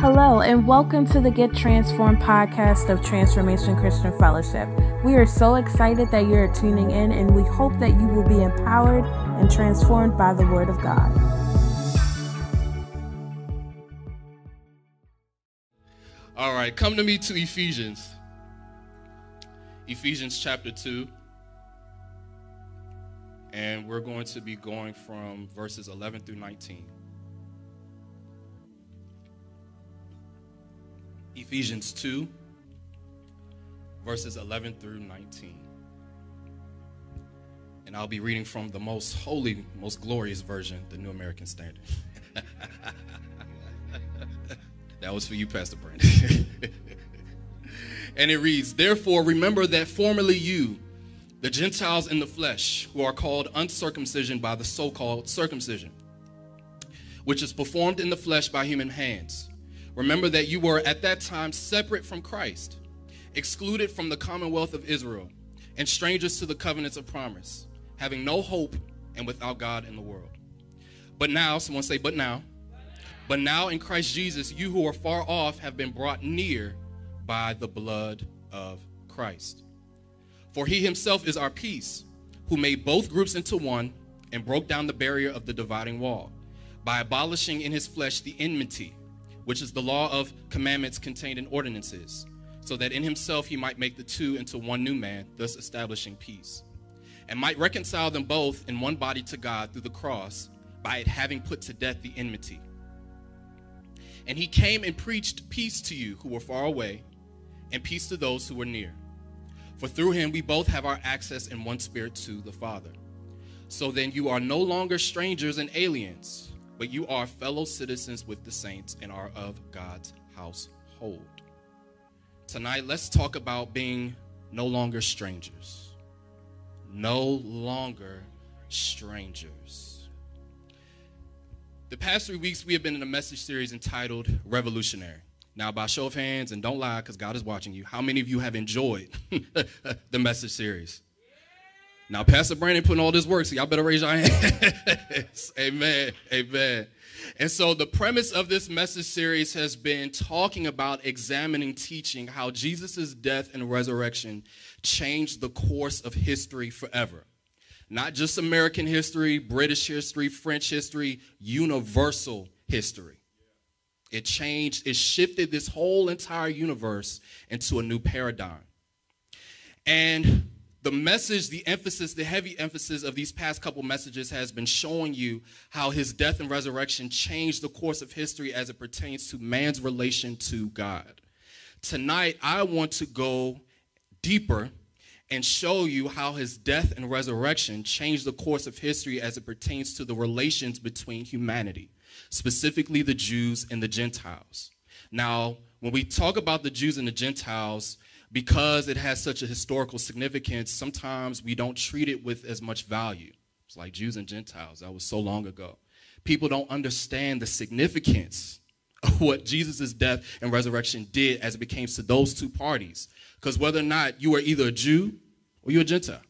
Hello, and welcome to the Get Transformed podcast of Transformation Christian Fellowship. We are so excited that you're tuning in, and we hope that you will be empowered and transformed by the Word of God. All right, come to me to Ephesians. Ephesians chapter 2. And we're going to be going from verses 11 through 19. Ephesians 2, verses 11 through 19. And I'll be reading from the most holy, most glorious version, the New American Standard. that was for you, Pastor Brandon. and it reads, Therefore, remember that formerly you, the Gentiles in the flesh, who are called uncircumcision by the so called circumcision, which is performed in the flesh by human hands. Remember that you were at that time separate from Christ, excluded from the commonwealth of Israel, and strangers to the covenants of promise, having no hope and without God in the world. But now, someone say, but now, but now in Christ Jesus, you who are far off have been brought near by the blood of Christ. For he himself is our peace, who made both groups into one and broke down the barrier of the dividing wall by abolishing in his flesh the enmity, which is the law of commandments contained in ordinances, so that in himself he might make the two into one new man, thus establishing peace, and might reconcile them both in one body to God through the cross by it having put to death the enmity. And he came and preached peace to you who were far away, and peace to those who were near. For through him we both have our access in one spirit to the Father. So then you are no longer strangers and aliens, but you are fellow citizens with the saints and are of God's household. Tonight, let's talk about being no longer strangers. No longer strangers. The past three weeks, we have been in a message series entitled Revolutionary. Now, by show of hands, and don't lie because God is watching you, how many of you have enjoyed the message series? Now, Pastor Brandon putting all this work, so y'all better raise your hands. Amen. Amen. And so, the premise of this message series has been talking about examining, teaching how Jesus' death and resurrection changed the course of history forever. Not just American history, British history, French history, universal history. It changed, it shifted this whole entire universe into a new paradigm. And the message, the emphasis, the heavy emphasis of these past couple messages has been showing you how his death and resurrection changed the course of history as it pertains to man's relation to God. Tonight, I want to go deeper and show you how his death and resurrection changed the course of history as it pertains to the relations between humanity specifically the Jews and the Gentiles. Now, when we talk about the Jews and the Gentiles, because it has such a historical significance, sometimes we don't treat it with as much value. It's like Jews and Gentiles, that was so long ago. People don't understand the significance of what Jesus' death and resurrection did as it became to those two parties. Because whether or not you are either a Jew or you're a Gentile.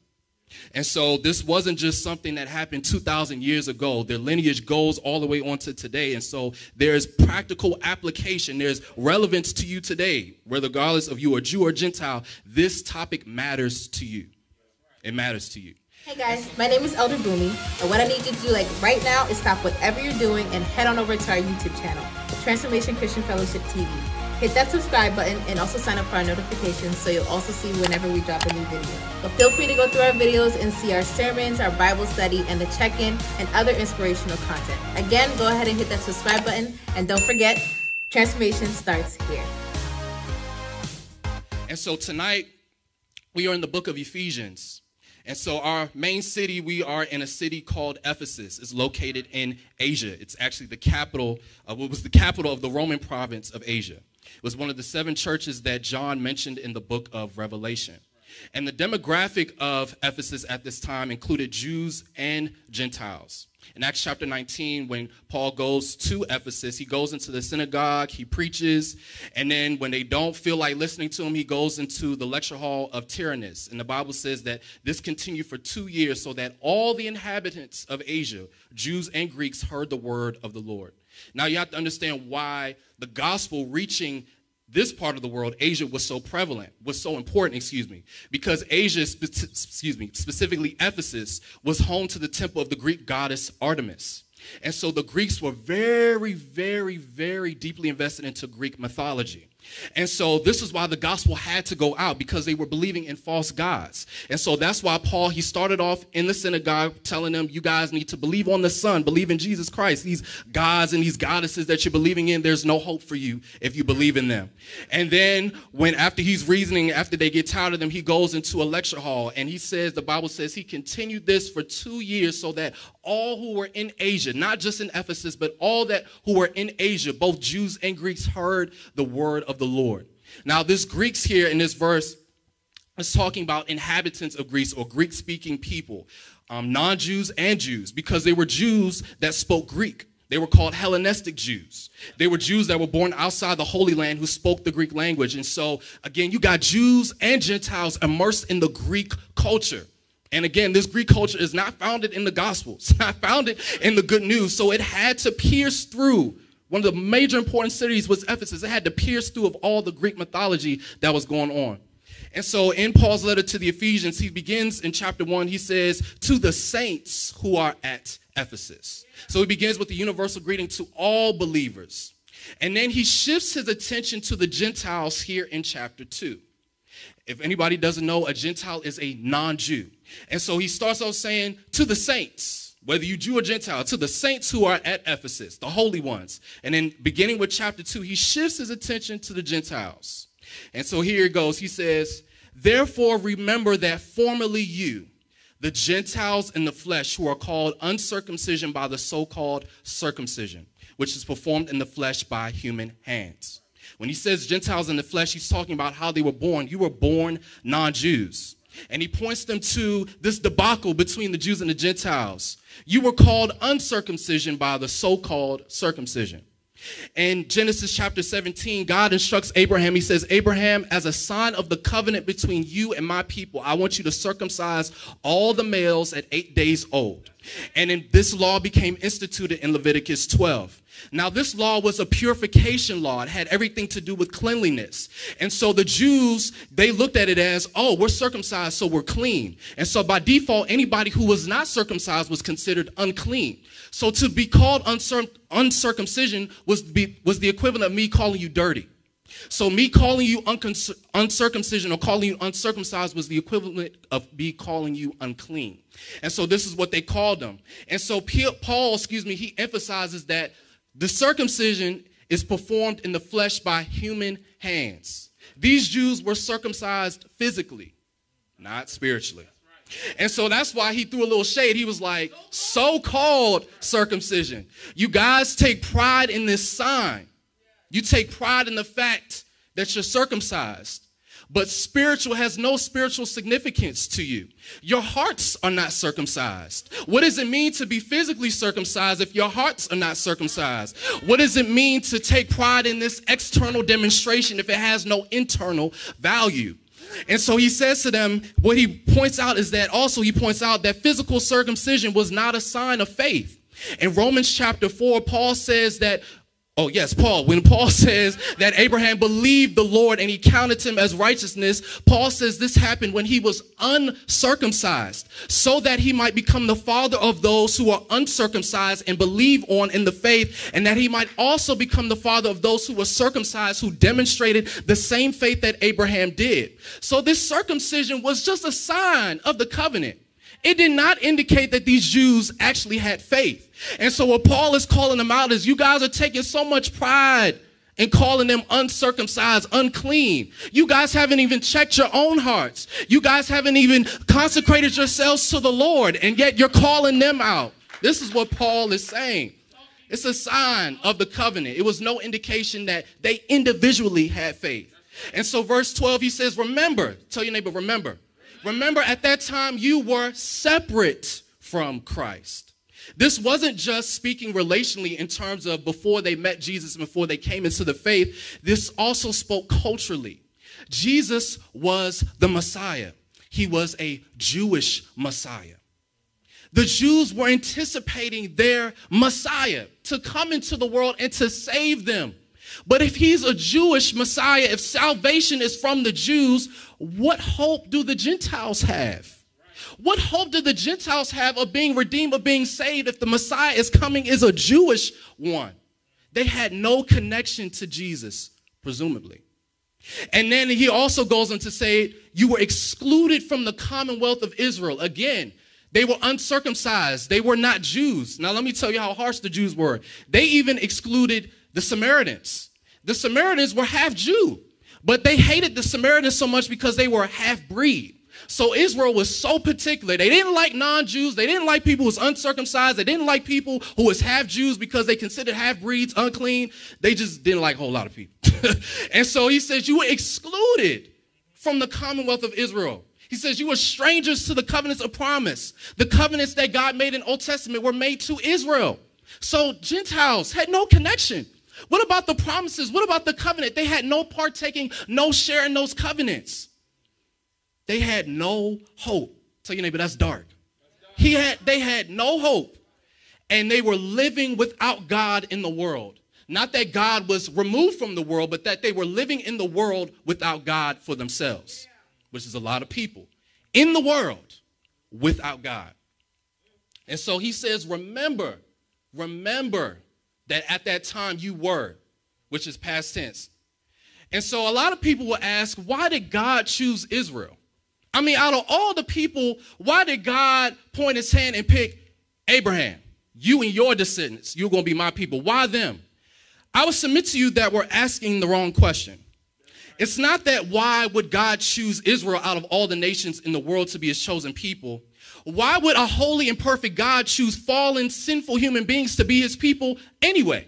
And so this wasn't just something that happened 2,000 years ago. Their lineage goes all the way on to today. And so there's practical application, there's relevance to you today. Regardless of you are Jew or Gentile, this topic matters to you. It matters to you. Hey guys, my name is Elder Boomy, and what I need you to do like right now is stop whatever you're doing and head on over to our YouTube channel, Transformation Christian Fellowship TV. Hit that subscribe button and also sign up for our notifications so you'll also see whenever we drop a new video. But feel free to go through our videos and see our sermons, our Bible study, and the check-in and other inspirational content. Again, go ahead and hit that subscribe button and don't forget, transformation starts here. And so tonight, we are in the book of Ephesians. And so, our main city, we are in a city called Ephesus. It's located in Asia. It's actually the capital of what was the capital of the Roman province of Asia. It was one of the seven churches that John mentioned in the book of Revelation. And the demographic of Ephesus at this time included Jews and Gentiles. In Acts chapter 19, when Paul goes to Ephesus, he goes into the synagogue, he preaches, and then when they don't feel like listening to him, he goes into the lecture hall of Tyrannus. And the Bible says that this continued for two years so that all the inhabitants of Asia, Jews and Greeks, heard the word of the Lord. Now you have to understand why the gospel reaching this part of the world, Asia, was so prevalent, was so important, excuse me, because Asia, excuse me, specifically Ephesus, was home to the temple of the Greek goddess Artemis. And so the Greeks were very, very, very deeply invested into Greek mythology. And so this is why the gospel had to go out because they were believing in false gods. And so that's why Paul, he started off in the synagogue telling them, you guys need to believe on the Son, believe in Jesus Christ. These gods and these goddesses that you're believing in, there's no hope for you if you believe in them. And then when after he's reasoning, after they get tired of them, he goes into a lecture hall and he says, the Bible says he continued this for two years so that all who were in Asia, not just in Ephesus, but all that who were in Asia, both Jews and Greeks heard the word of the Lord. Now, this Greeks here in this verse is talking about inhabitants of Greece or Greek speaking people, um, non Jews and Jews, because they were Jews that spoke Greek. They were called Hellenistic Jews. They were Jews that were born outside the Holy Land who spoke the Greek language. And so, again, you got Jews and Gentiles immersed in the Greek culture. And again, this Greek culture is not founded in the Gospels, not founded in the good news. So it had to pierce through one of the major important cities was Ephesus. It had to pierce through of all the Greek mythology that was going on. And so in Paul's letter to the Ephesians, he begins in chapter one, he says, to the saints who are at Ephesus. So he begins with the universal greeting to all believers. And then he shifts his attention to the Gentiles here in chapter two. If anybody doesn't know, a Gentile is a non Jew. And so he starts off saying, to the saints whether you Jew or Gentile, to the saints who are at Ephesus, the holy ones. And then beginning with chapter 2, he shifts his attention to the Gentiles. And so here it goes. He says, Therefore remember that formerly you, the Gentiles in the flesh, who are called uncircumcision by the so called circumcision, which is performed in the flesh by human hands. When he says Gentiles in the flesh, he's talking about how they were born. You were born non Jews. And he points them to this debacle between the Jews and the Gentiles. You were called uncircumcision by the so called circumcision. In Genesis chapter 17, God instructs Abraham. He says, Abraham, as a sign of the covenant between you and my people, I want you to circumcise all the males at eight days old. And this law became instituted in Leviticus 12. Now, this law was a purification law. It had everything to do with cleanliness. And so the Jews, they looked at it as, oh, we're circumcised, so we're clean. And so by default, anybody who was not circumcised was considered unclean. So to be called uncir- uncircumcision was, be, was the equivalent of me calling you dirty. So me calling you uncircumcision uncircumcision or calling you uncircumcised was the equivalent of me calling you unclean. And so this is what they called them. And so Paul, excuse me, he emphasizes that the circumcision is performed in the flesh by human hands. These Jews were circumcised physically, not spiritually. And so that's why he threw a little shade. He was like, so called circumcision. You guys take pride in this sign. You take pride in the fact that you're circumcised. But spiritual has no spiritual significance to you. Your hearts are not circumcised. What does it mean to be physically circumcised if your hearts are not circumcised? What does it mean to take pride in this external demonstration if it has no internal value? And so he says to them, what he points out is that also he points out that physical circumcision was not a sign of faith. In Romans chapter 4, Paul says that Oh, yes, Paul. When Paul says that Abraham believed the Lord and he counted him as righteousness, Paul says this happened when he was uncircumcised, so that he might become the father of those who are uncircumcised and believe on in the faith, and that he might also become the father of those who were circumcised, who demonstrated the same faith that Abraham did. So this circumcision was just a sign of the covenant. It did not indicate that these Jews actually had faith. And so what Paul is calling them out is you guys are taking so much pride in calling them uncircumcised, unclean. You guys haven't even checked your own hearts. You guys haven't even consecrated yourselves to the Lord, and yet you're calling them out. This is what Paul is saying. It's a sign of the covenant. It was no indication that they individually had faith. And so, verse 12, he says, Remember, tell your neighbor, remember. Remember, at that time, you were separate from Christ. This wasn't just speaking relationally in terms of before they met Jesus, before they came into the faith. This also spoke culturally. Jesus was the Messiah. He was a Jewish Messiah. The Jews were anticipating their Messiah to come into the world and to save them. But if he's a Jewish Messiah, if salvation is from the Jews, what hope do the Gentiles have? What hope do the Gentiles have of being redeemed, of being saved, if the Messiah is coming is a Jewish one? They had no connection to Jesus, presumably. And then he also goes on to say, You were excluded from the commonwealth of Israel. Again, they were uncircumcised. They were not Jews. Now, let me tell you how harsh the Jews were. They even excluded the Samaritans. The Samaritans were half Jew, but they hated the Samaritans so much because they were half breed. So Israel was so particular. They didn't like non-Jews. They didn't like people who was uncircumcised. They didn't like people who was half Jews because they considered half breeds unclean. They just didn't like a whole lot of people. and so he says, you were excluded from the commonwealth of Israel. He says, You were strangers to the covenants of promise. The covenants that God made in Old Testament were made to Israel. So Gentiles had no connection. What about the promises? What about the covenant? They had no partaking, no share in those covenants. They had no hope. Tell your neighbor that's dark. He had they had no hope. And they were living without God in the world. Not that God was removed from the world, but that they were living in the world without God for themselves which is a lot of people, in the world without God. And so he says, remember, remember that at that time you were, which is past tense. And so a lot of people will ask, why did God choose Israel? I mean, out of all the people, why did God point his hand and pick Abraham? You and your descendants, you're going to be my people. Why them? I would submit to you that we're asking the wrong question. It's not that why would God choose Israel out of all the nations in the world to be his chosen people? Why would a holy and perfect God choose fallen, sinful human beings to be his people anyway?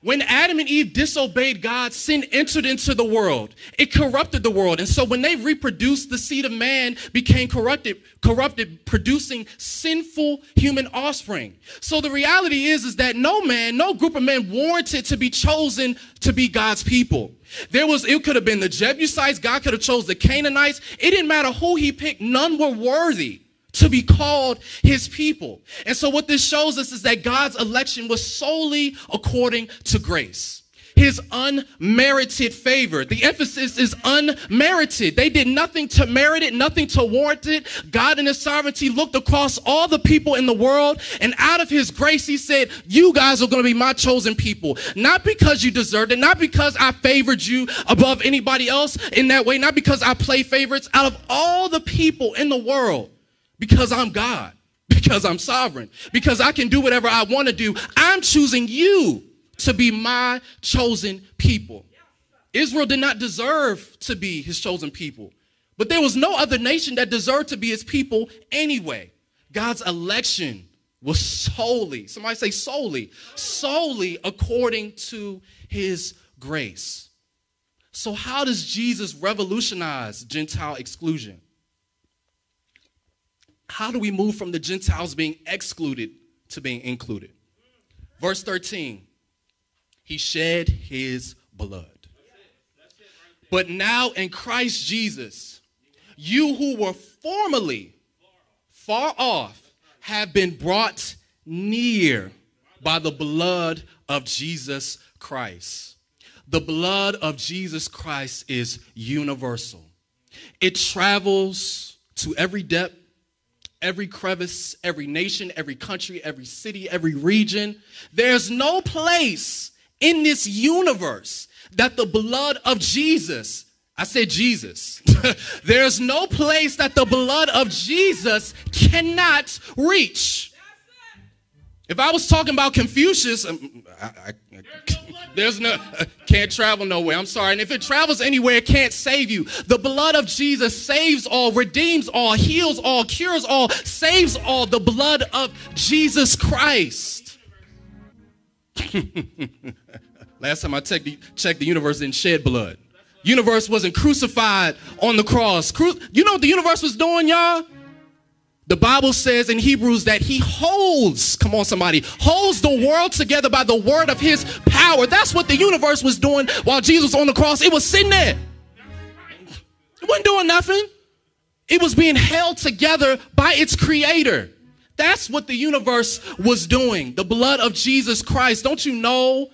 When Adam and Eve disobeyed God, sin entered into the world. It corrupted the world. And so when they reproduced, the seed of man became corrupted, corrupted, producing sinful human offspring. So the reality is, is that no man, no group of men warranted to be chosen to be God's people. There was, it could have been the Jebusites. God could have chose the Canaanites. It didn't matter who he picked. None were worthy to be called his people. And so what this shows us is that God's election was solely according to grace. His unmerited favor. The emphasis is unmerited. They did nothing to merit it, nothing to warrant it. God in his sovereignty looked across all the people in the world and out of his grace, he said, you guys are going to be my chosen people. Not because you deserved it, not because I favored you above anybody else in that way, not because I play favorites. Out of all the people in the world, because I'm God, because I'm sovereign, because I can do whatever I want to do. I'm choosing you to be my chosen people. Israel did not deserve to be his chosen people, but there was no other nation that deserved to be his people anyway. God's election was solely, somebody say solely, solely according to his grace. So, how does Jesus revolutionize Gentile exclusion? How do we move from the Gentiles being excluded to being included? Verse 13, he shed his blood. But now in Christ Jesus, you who were formerly far off have been brought near by the blood of Jesus Christ. The blood of Jesus Christ is universal. It travels to every depth, every crevice, every nation, every country, every city, every region. There's no place in this universe that the blood of Jesus, I said Jesus, there's no place that the blood of Jesus cannot reach. If I was talking about Confucius, um, I, I, there's no, uh, can't travel nowhere. I'm sorry. And if it travels anywhere, it can't save you. The blood of Jesus saves all, redeems all, heals all, cures all, saves all. The blood of Jesus Christ. Last time I checked the, checked, the universe didn't shed blood. Universe wasn't crucified on the cross. Cru- you know what the universe was doing, y'all? The Bible says in Hebrews that he holds, come on, somebody, holds the world together by the word of his power. That's what the universe was doing while Jesus was on the cross. It was sitting there. It wasn't doing nothing. It was being held together by its creator. That's what the universe was doing. The blood of Jesus Christ. Don't you know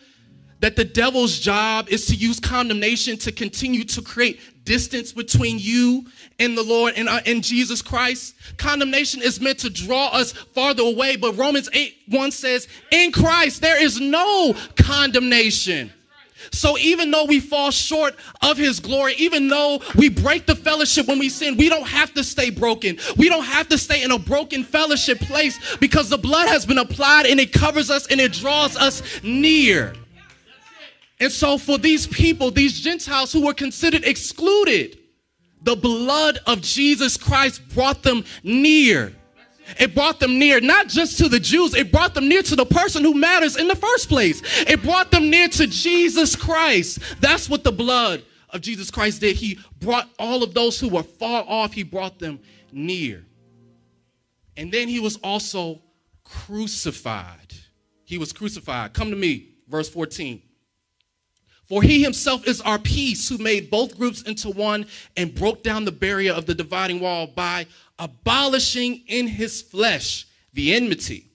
that the devil's job is to use condemnation to continue to create distance between you and the Lord and, uh, and Jesus Christ? Condemnation is meant to draw us farther away, but Romans 8 1 says, In Christ there is no condemnation. So even though we fall short of his glory, even though we break the fellowship when we sin, we don't have to stay broken. We don't have to stay in a broken fellowship place because the blood has been applied and it covers us and it draws us near. And so for these people, these Gentiles who were considered excluded, the blood of Jesus Christ brought them near. It brought them near, not just to the Jews, it brought them near to the person who matters in the first place. It brought them near to Jesus Christ. That's what the blood of Jesus Christ did. He brought all of those who were far off, he brought them near. And then he was also crucified. He was crucified. Come to me, verse 14. For he himself is our peace, who made both groups into one and broke down the barrier of the dividing wall by abolishing in his flesh the enmity.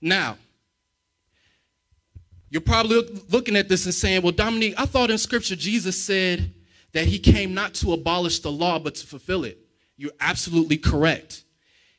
Now, you're probably looking at this and saying, Well, Dominique, I thought in scripture Jesus said that he came not to abolish the law, but to fulfill it. You're absolutely correct.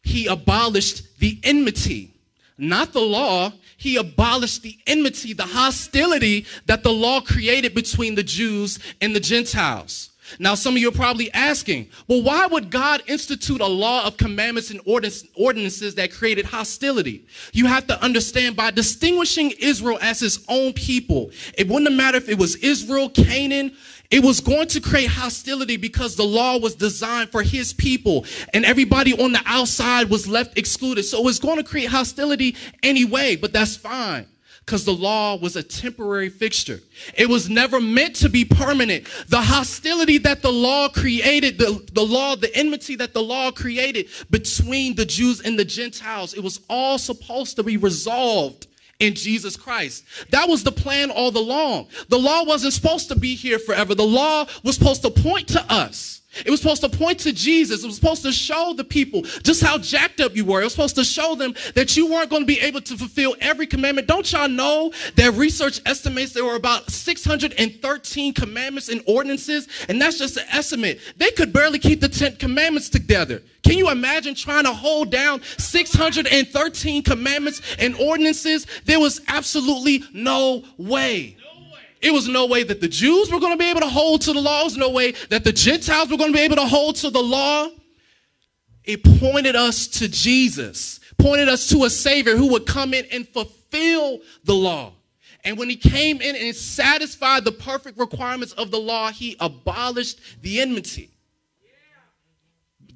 He abolished the enmity, not the law. He abolished the enmity, the hostility that the law created between the Jews and the Gentiles. Now, some of you are probably asking, well, why would God institute a law of commandments and ordinances that created hostility? You have to understand by distinguishing Israel as his own people, it wouldn't matter if it was Israel, Canaan, it was going to create hostility because the law was designed for his people and everybody on the outside was left excluded. So it was going to create hostility anyway, but that's fine because the law was a temporary fixture. It was never meant to be permanent. The hostility that the law created, the, the law, the enmity that the law created between the Jews and the Gentiles, it was all supposed to be resolved in Jesus Christ. That was the plan all along. The law wasn't supposed to be here forever. The law was supposed to point to us. It was supposed to point to Jesus. It was supposed to show the people just how jacked up you were. It was supposed to show them that you weren't going to be able to fulfill every commandment. Don't y'all know that research estimates there were about 613 commandments and ordinances? And that's just an estimate. They could barely keep the 10 commandments together. Can you imagine trying to hold down 613 commandments and ordinances? There was absolutely no way. It was no way that the Jews were going to be able to hold to the law. It was no way that the Gentiles were going to be able to hold to the law. It pointed us to Jesus, pointed us to a Savior who would come in and fulfill the law. And when he came in and satisfied the perfect requirements of the law, he abolished the enmity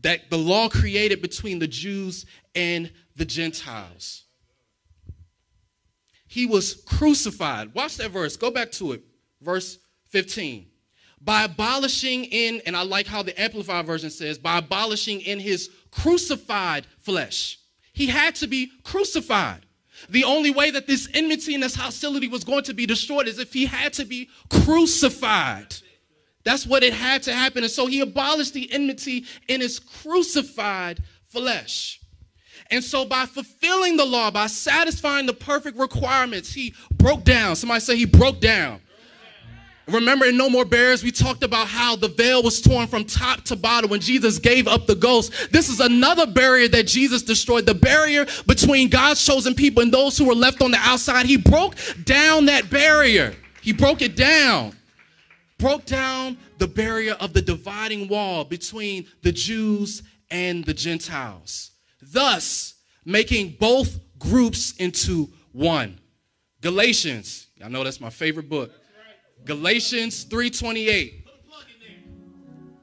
that the law created between the Jews and the Gentiles. He was crucified. Watch that verse. Go back to it. Verse 15. By abolishing in, and I like how the Amplified version says, by abolishing in his crucified flesh. He had to be crucified. The only way that this enmity and this hostility was going to be destroyed is if he had to be crucified. That's what it had to happen. And so he abolished the enmity in his crucified flesh. And so, by fulfilling the law, by satisfying the perfect requirements, he broke down. Somebody say he broke down. Remember in No More Bears, we talked about how the veil was torn from top to bottom when Jesus gave up the ghost. This is another barrier that Jesus destroyed the barrier between God's chosen people and those who were left on the outside. He broke down that barrier, He broke it down. Broke down the barrier of the dividing wall between the Jews and the Gentiles thus making both groups into one. Galatians, I know that's my favorite book. Galatians 3:28.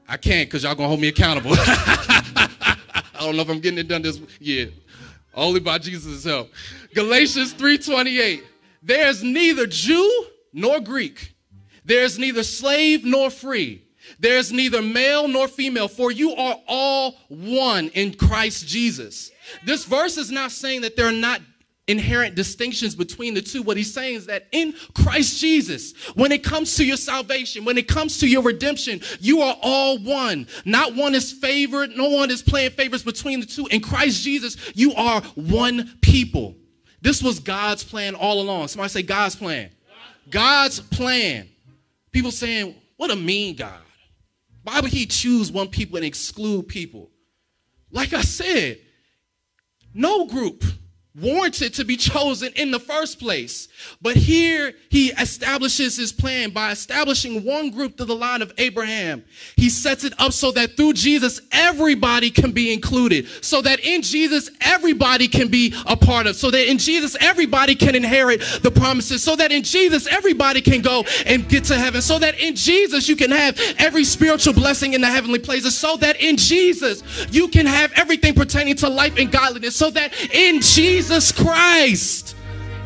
I can't because y'all gonna hold me accountable. I don't know if I'm getting it done this year. Only by Jesus' help. Galatians 3:28. There's neither Jew nor Greek. There's neither slave nor free. There's neither male nor female, for you are all one in Christ Jesus. This verse is not saying that there are not inherent distinctions between the two. What he's saying is that in Christ Jesus, when it comes to your salvation, when it comes to your redemption, you are all one. Not one is favored, no one is playing favorites between the two. In Christ Jesus, you are one people. This was God's plan all along. Somebody say God's plan. God's plan. People saying, what a mean God. Why would he choose one people and exclude people? Like I said, no group warranted to be chosen in the first place. But here he establishes his plan by establishing one group to the line of Abraham. He sets it up so that through Jesus, everybody can be included. So that in Jesus, everybody can be a part of. So that in Jesus, everybody can inherit the promises. So that in Jesus, everybody can go and get to heaven. So that in Jesus, you can have every spiritual blessing in the heavenly places. So that in Jesus, you can have everything pertaining to life and godliness. So that in Jesus, Jesus Christ.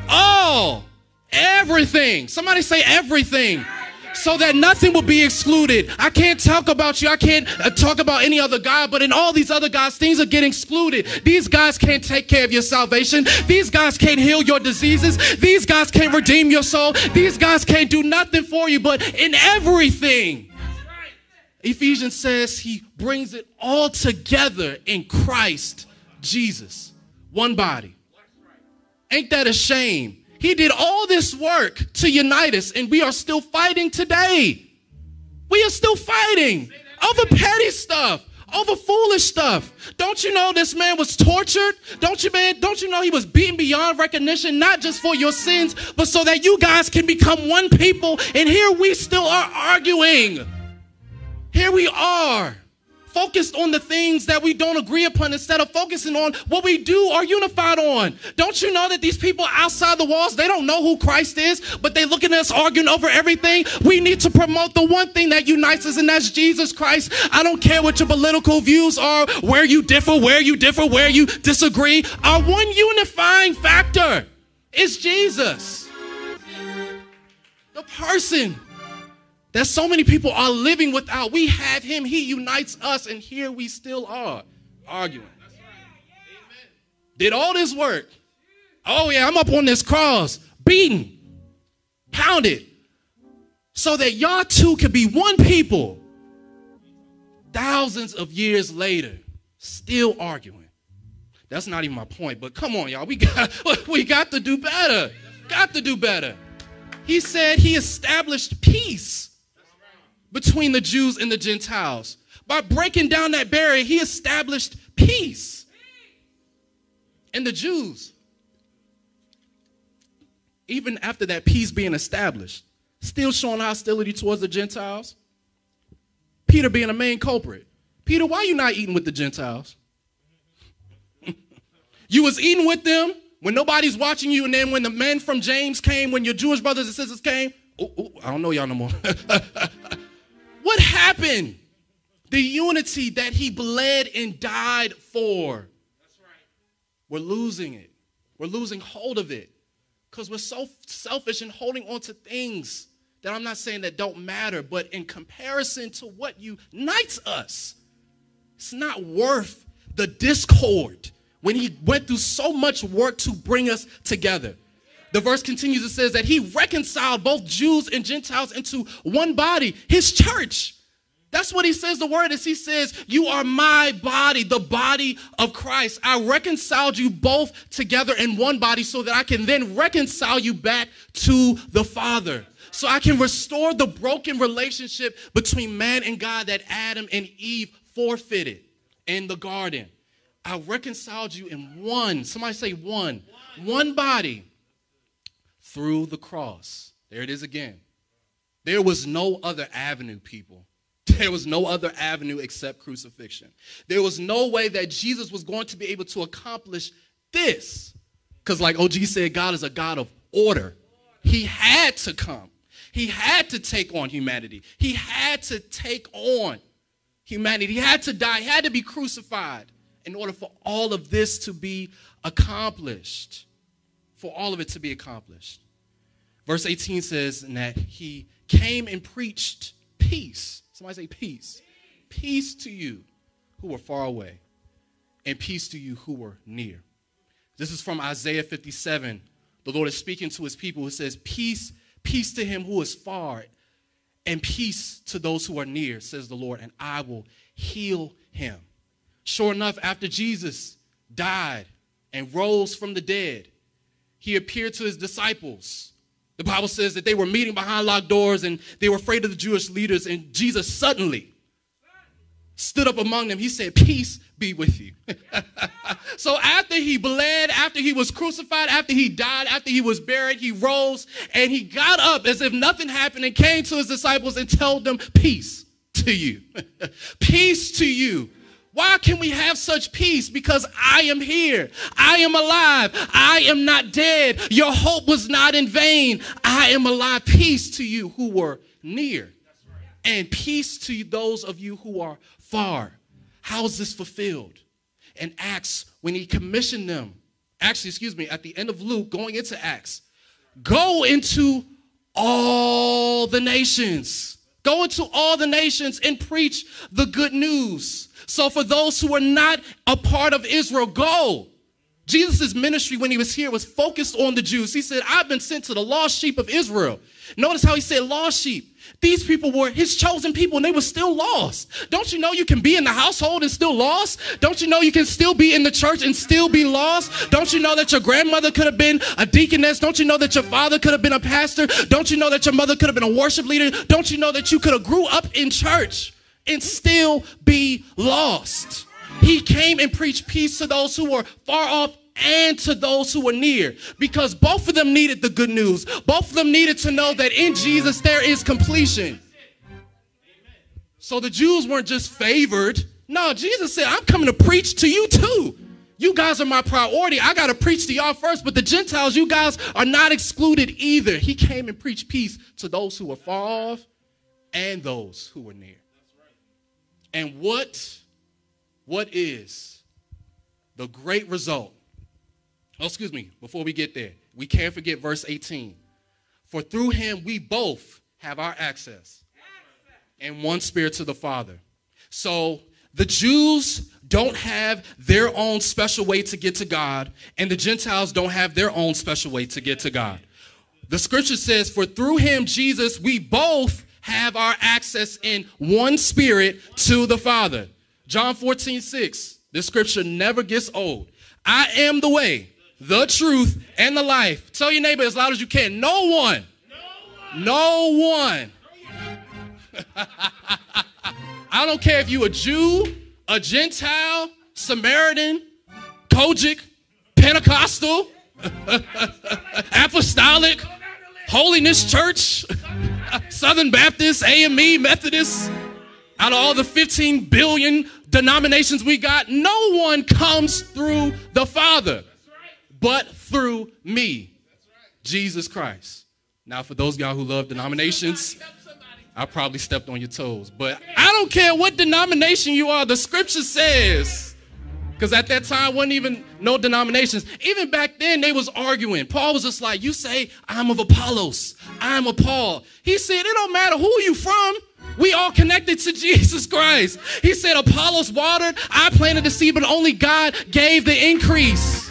All, everything. Somebody say everything. So that nothing will be excluded. I can't talk about you. I can't uh, talk about any other God, but in all these other guys, things are getting excluded. These guys can't take care of your salvation. These guys can't heal your diseases. These guys can't redeem your soul. These guys can't do nothing for you, but in everything. Ephesians says he brings it all together in Christ Jesus. One body. Ain't that a shame? He did all this work to unite us, and we are still fighting today. We are still fighting over petty stuff, over foolish stuff. Don't you know this man was tortured? Don't you, man? Don't you know he was beaten beyond recognition, not just for your sins, but so that you guys can become one people? And here we still are arguing. Here we are focused on the things that we don't agree upon instead of focusing on what we do are unified on. Don't you know that these people outside the walls, they don't know who Christ is, but they look at us arguing over everything? We need to promote the one thing that unites us, and that's Jesus Christ. I don't care what your political views are, where you differ, where you differ, where you disagree. Our one unifying factor is Jesus. The person that so many people are living without. We have him, he unites us, and here we still are arguing. Did all this work. Oh, yeah, I'm up on this cross, beaten, pounded, so that y'all two could be one people. Thousands of years later, still arguing. That's not even my point, but come on, y'all. We got, we got to do better. Got to do better. He said he established peace between the Jews and the Gentiles. By breaking down that barrier, he established peace. And the Jews, even after that peace being established, still showing hostility towards the Gentiles. Peter being a main culprit. Peter, why are you not eating with the Gentiles? you was eating with them when nobody's watching you, and then when the men from James came, when your Jewish brothers and sisters came, ooh, ooh, I don't know y'all no more. What happened? The unity that he bled and died for. We're losing it. We're losing hold of it because we're so selfish and holding on to things that I'm not saying that don't matter, but in comparison to what unites us, it's not worth the discord when he went through so much work to bring us together. The verse continues, it says that he reconciled both Jews and Gentiles into one body, his church. That's what he says. The word is he says, You are my body, the body of Christ. I reconciled you both together in one body so that I can then reconcile you back to the Father. So I can restore the broken relationship between man and God that Adam and Eve forfeited in the garden. I reconciled you in one, somebody say one, one body through the cross. There it is again. There was no other avenue, people. There was no other avenue except crucifixion. There was no way that Jesus was going to be able to accomplish this. Because, like OG said, God is a God of order. He had to come, He had to take on humanity, He had to take on humanity, He had to die, He had to be crucified in order for all of this to be accomplished for all of it to be accomplished. Verse 18 says that he came and preached peace. Somebody say peace. Peace to you who were far away, and peace to you who were near. This is from Isaiah 57. The Lord is speaking to his people He says, Peace, peace to him who is far, and peace to those who are near, says the Lord, and I will heal him. Sure enough, after Jesus died and rose from the dead, he appeared to his disciples. The Bible says that they were meeting behind locked doors and they were afraid of the Jewish leaders, and Jesus suddenly stood up among them. He said, Peace be with you. so after he bled, after he was crucified, after he died, after he was buried, he rose and he got up as if nothing happened and came to his disciples and told them, Peace to you. peace to you. Why can we have such peace? Because I am here. I am alive. I am not dead. Your hope was not in vain. I am alive. Peace to you who were near, and peace to those of you who are far. How is this fulfilled? In Acts, when he commissioned them, actually, excuse me, at the end of Luke, going into Acts, go into all the nations. Go into all the nations and preach the good news. So, for those who are not a part of Israel, go. Jesus' ministry when he was here was focused on the Jews. He said, I've been sent to the lost sheep of Israel. Notice how he said lost sheep. These people were his chosen people and they were still lost. Don't you know you can be in the household and still lost? Don't you know you can still be in the church and still be lost? Don't you know that your grandmother could have been a deaconess? Don't you know that your father could have been a pastor? Don't you know that your mother could have been a worship leader? Don't you know that you could have grew up in church and still be lost? He came and preached peace to those who were far off and to those who were near because both of them needed the good news. Both of them needed to know that in Jesus there is completion. So the Jews weren't just favored. No, Jesus said, I'm coming to preach to you too. You guys are my priority. I got to preach to y'all first, but the Gentiles, you guys are not excluded either. He came and preached peace to those who were far off and those who were near. And what what is the great result Oh, excuse me, before we get there, we can't forget verse 18. For through him we both have our access and one spirit to the Father. So the Jews don't have their own special way to get to God, and the Gentiles don't have their own special way to get to God. The scripture says, For through him, Jesus, we both have our access in one spirit to the Father. John 14, 6. This scripture never gets old. I am the way, the truth, and the life. Tell your neighbor as loud as you can. No one. No one. I don't care if you a Jew, a Gentile, Samaritan, COGIC, Pentecostal, Apostolic, Holiness Church, Southern Baptist, AME, Methodist. Out of all the 15 billion denominations we got, no one comes through the Father but through me, Jesus Christ. Now, for those y'all who love denominations, I probably stepped on your toes, but I don't care what denomination you are. The scripture says, because at that time wasn't even no denominations. Even back then, they was arguing. Paul was just like, "You say I'm of Apollos, I'm of Paul." He said, "It don't matter who you from. We all connected to Jesus Christ." He said, "Apollos watered, I planted the seed, but only God gave the increase."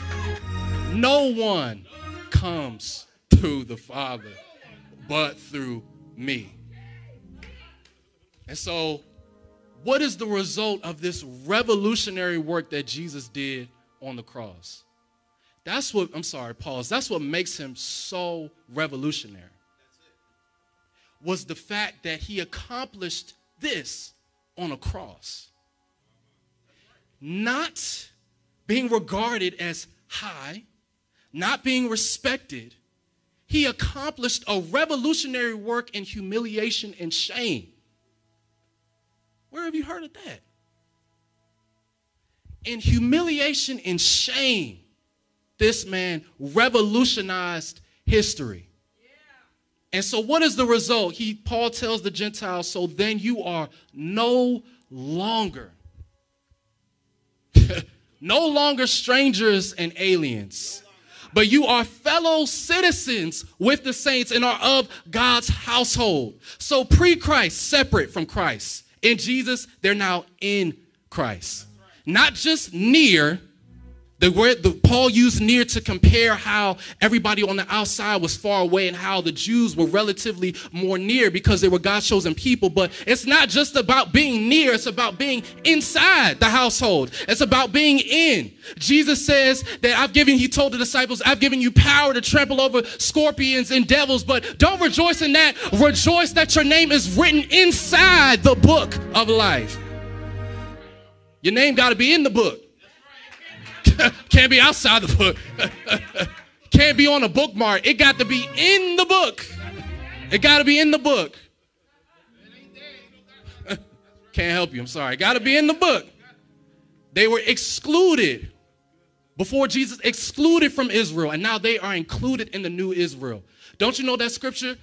No one comes through the Father but through me. And so, what is the result of this revolutionary work that Jesus did on the cross? That's what, I'm sorry, pause. That's what makes him so revolutionary. Was the fact that he accomplished this on a cross. Not being regarded as high, not being respected, he accomplished a revolutionary work in humiliation and shame. Where have you heard of that? In humiliation and shame, this man revolutionized history. And so what is the result? He Paul tells the Gentiles, so then you are no longer no longer strangers and aliens but you are fellow citizens with the saints and are of God's household. So pre Christ, separate from Christ. In Jesus, they're now in Christ. Not just near, The word the Paul used near to compare how everybody on the outside was far away and how the Jews were relatively more near because they were God's chosen people. But it's not just about being near, it's about being inside the household. It's about being in. Jesus says that I've given, he told the disciples, I've given you power to trample over scorpions and devils, but don't rejoice in that. Rejoice that your name is written inside the book of life. Your name got to be in the book. Can't be outside the book. Can't be on a bookmark. It got to be in the book. It got to be in the book. Can't help you. I'm sorry. Got to be in the book. They were excluded before Jesus excluded from Israel, and now they are included in the new Israel. Don't you know that scripture?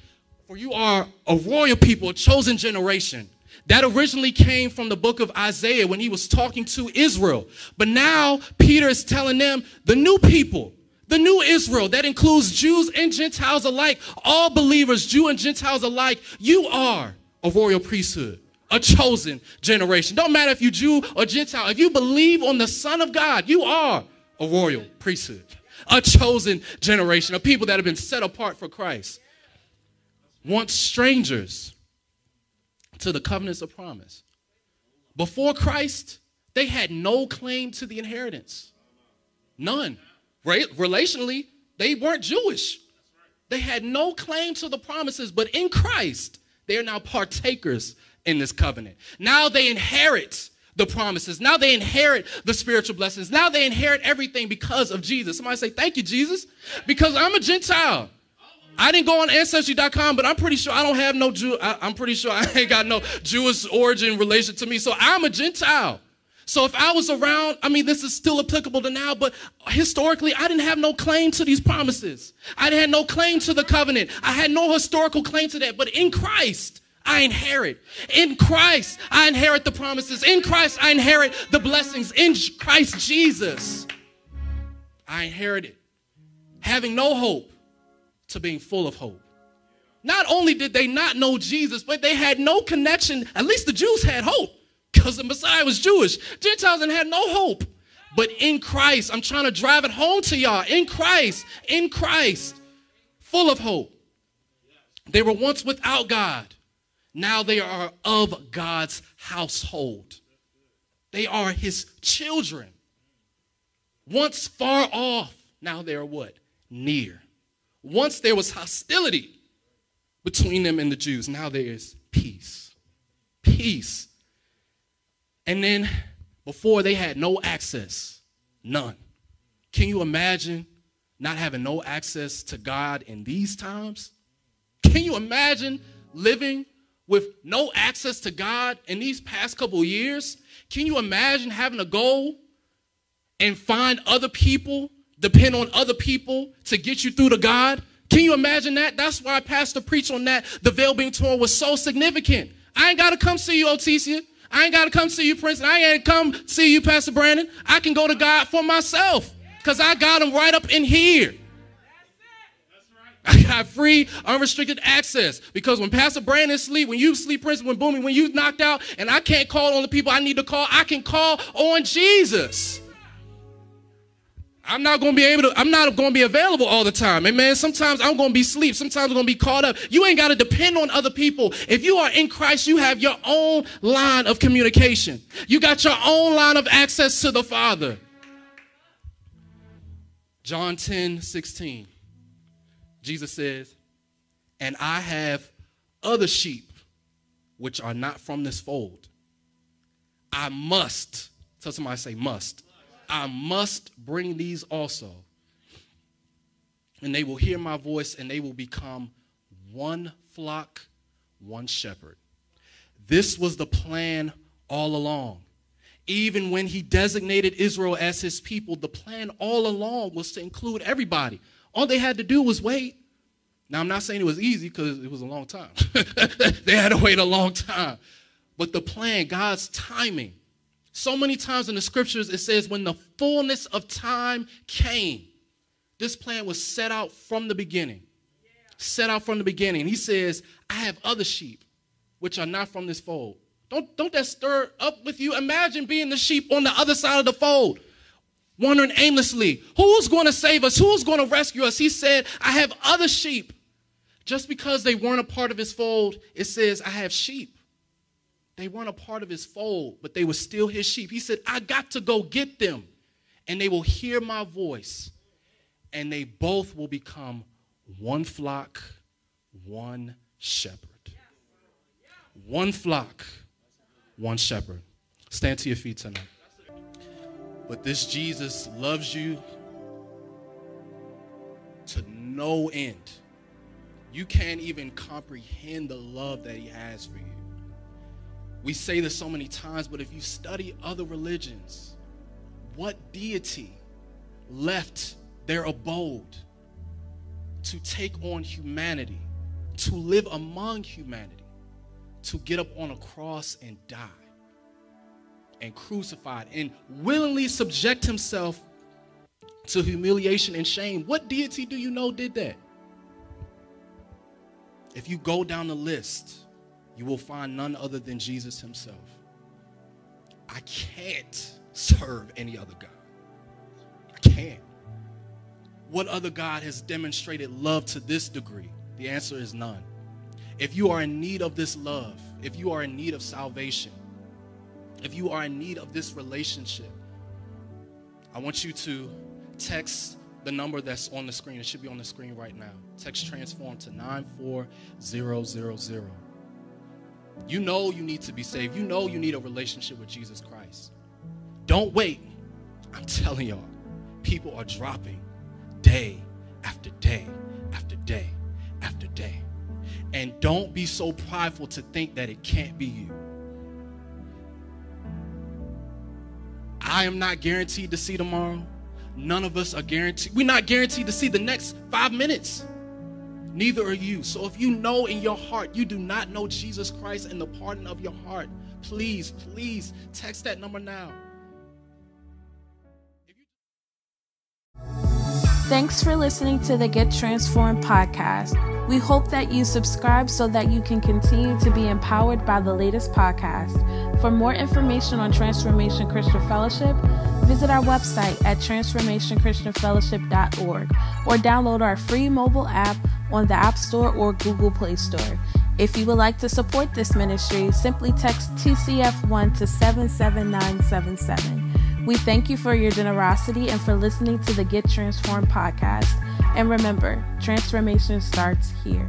For you are a royal people, a chosen generation. That originally came from the book of Isaiah when he was talking to Israel. But now Peter is telling them, the new people, the new Israel, that includes Jews and Gentiles alike, all believers, Jew and Gentiles alike, you are a royal priesthood, a chosen generation. Don't matter if you Jew or Gentile, if you believe on the Son of God, you are a royal priesthood, a chosen generation, of people that have been set apart for Christ. Once strangers, to the covenants of promise. Before Christ, they had no claim to the inheritance. None. Right? Relationally, they weren't Jewish. They had no claim to the promises, but in Christ, they are now partakers in this covenant. Now they inherit the promises. Now they inherit the spiritual blessings. Now they inherit everything because of Jesus. Somebody say, Thank you, Jesus, because I'm a Gentile. I didn't go on ancestry.com, but I'm pretty sure I don't have no Jew. I, am pretty sure I ain't got no Jewish origin relation to me. So I'm a Gentile. So if I was around, I mean, this is still applicable to now, but historically, I didn't have no claim to these promises. I had no claim to the covenant. I had no historical claim to that. But in Christ, I inherit. In Christ, I inherit the promises. In Christ, I inherit the blessings. In Christ Jesus, I inherit it. Having no hope to being full of hope. Not only did they not know Jesus, but they had no connection. At least the Jews had hope because the Messiah was Jewish. Gentiles had no hope. But in Christ, I'm trying to drive it home to y'all. In Christ, in Christ, full of hope. They were once without God. Now they are of God's household. They are his children. Once far off, now they are what? Near. Once there was hostility between them and the Jews, now there is peace. Peace. And then before they had no access, none. Can you imagine not having no access to God in these times? Can you imagine living with no access to God in these past couple years? Can you imagine having a goal and find other people depend on other people to get you through to God. Can you imagine that? That's why Pastor preached on that. The veil being torn was so significant. I ain't got to come see you, Otesia. I ain't got to come see you, Prince. I ain't come see you, Pastor Brandon. I can go to God for myself because I got him right up in here. I got free, unrestricted access. Because when Pastor Brandon sleep, when you sleep, Prince, when Boomy, when you knocked out, and I can't call on the people I need to call, I can call on Jesus. I'm not going to be able to, I'm not going to be available all the time. Amen. Sometimes I'm going to be asleep. Sometimes I'm going to be caught up. You ain't got to depend on other people. If you are in Christ, you have your own line of communication. You got your own line of access to the Father. John 10, 16. Jesus says, And I have other sheep which are not from this fold. I must, tell somebody say must. I must bring these also. And they will hear my voice, and they will become one flock, one shepherd. This was the plan all along. Even when he designated Israel as his people, the plan all along was to include everybody. All they had to do was wait. Now, I'm not saying it was easy because it was a long time. they had to wait a long time. But the plan, God's timing, so many times in the scriptures, it says, when the fullness of time came, this plan was set out from the beginning. Set out from the beginning. He says, I have other sheep which are not from this fold. Don't, don't that stir up with you? Imagine being the sheep on the other side of the fold. wandering aimlessly. Who's going to save us? Who's going to rescue us? He said, I have other sheep. Just because they weren't a part of his fold, it says, I have sheep. They weren't a part of his fold, but they were still his sheep. He said, I got to go get them, and they will hear my voice, and they both will become one flock, one shepherd. One flock, one shepherd. Stand to your feet tonight. But this Jesus loves you to no end. You can't even comprehend the love that he has for you. We say this so many times, but if you study other religions, what deity left their abode to take on humanity, to live among humanity, to get up on a cross and die? and crucified and willingly subject himself to humiliation and shame. What deity do you know did that? If you go down the list, you will find none other than Jesus himself. I can't serve any other God. I can't. What other God has demonstrated love to this degree? The answer is none. If you are in need of this love, if you are in need of salvation, if you are in need of this relationship, I want you to text the number that's on the screen. It should be on the screen right now. Text transform to 94000. You know you need to be saved. You know you need a relationship with Jesus Christ. Don't wait. I'm telling y'all, people are dropping day after day after day after day. And don't be so prideful to think that it can't be you. I am not guaranteed to see tomorrow. None of us are guaranteed. We're not guaranteed to see the next five minutes. Neither are you. So if you know in your heart you do not know Jesus Christ and the pardon of your heart, please, please text that number now. Thanks for listening to the Get Transformed podcast. We hope that you subscribe so that you can continue to be empowered by the latest podcast. For more information on Transformation Christian Fellowship, visit our website at transformationchristianfellowship.org or download our free mobile app on the App Store or Google Play Store. If you would like to support this ministry, simply text TCF1 to 77977. We thank you for your generosity and for listening to the Get Transformed podcast. And remember, transformation starts here.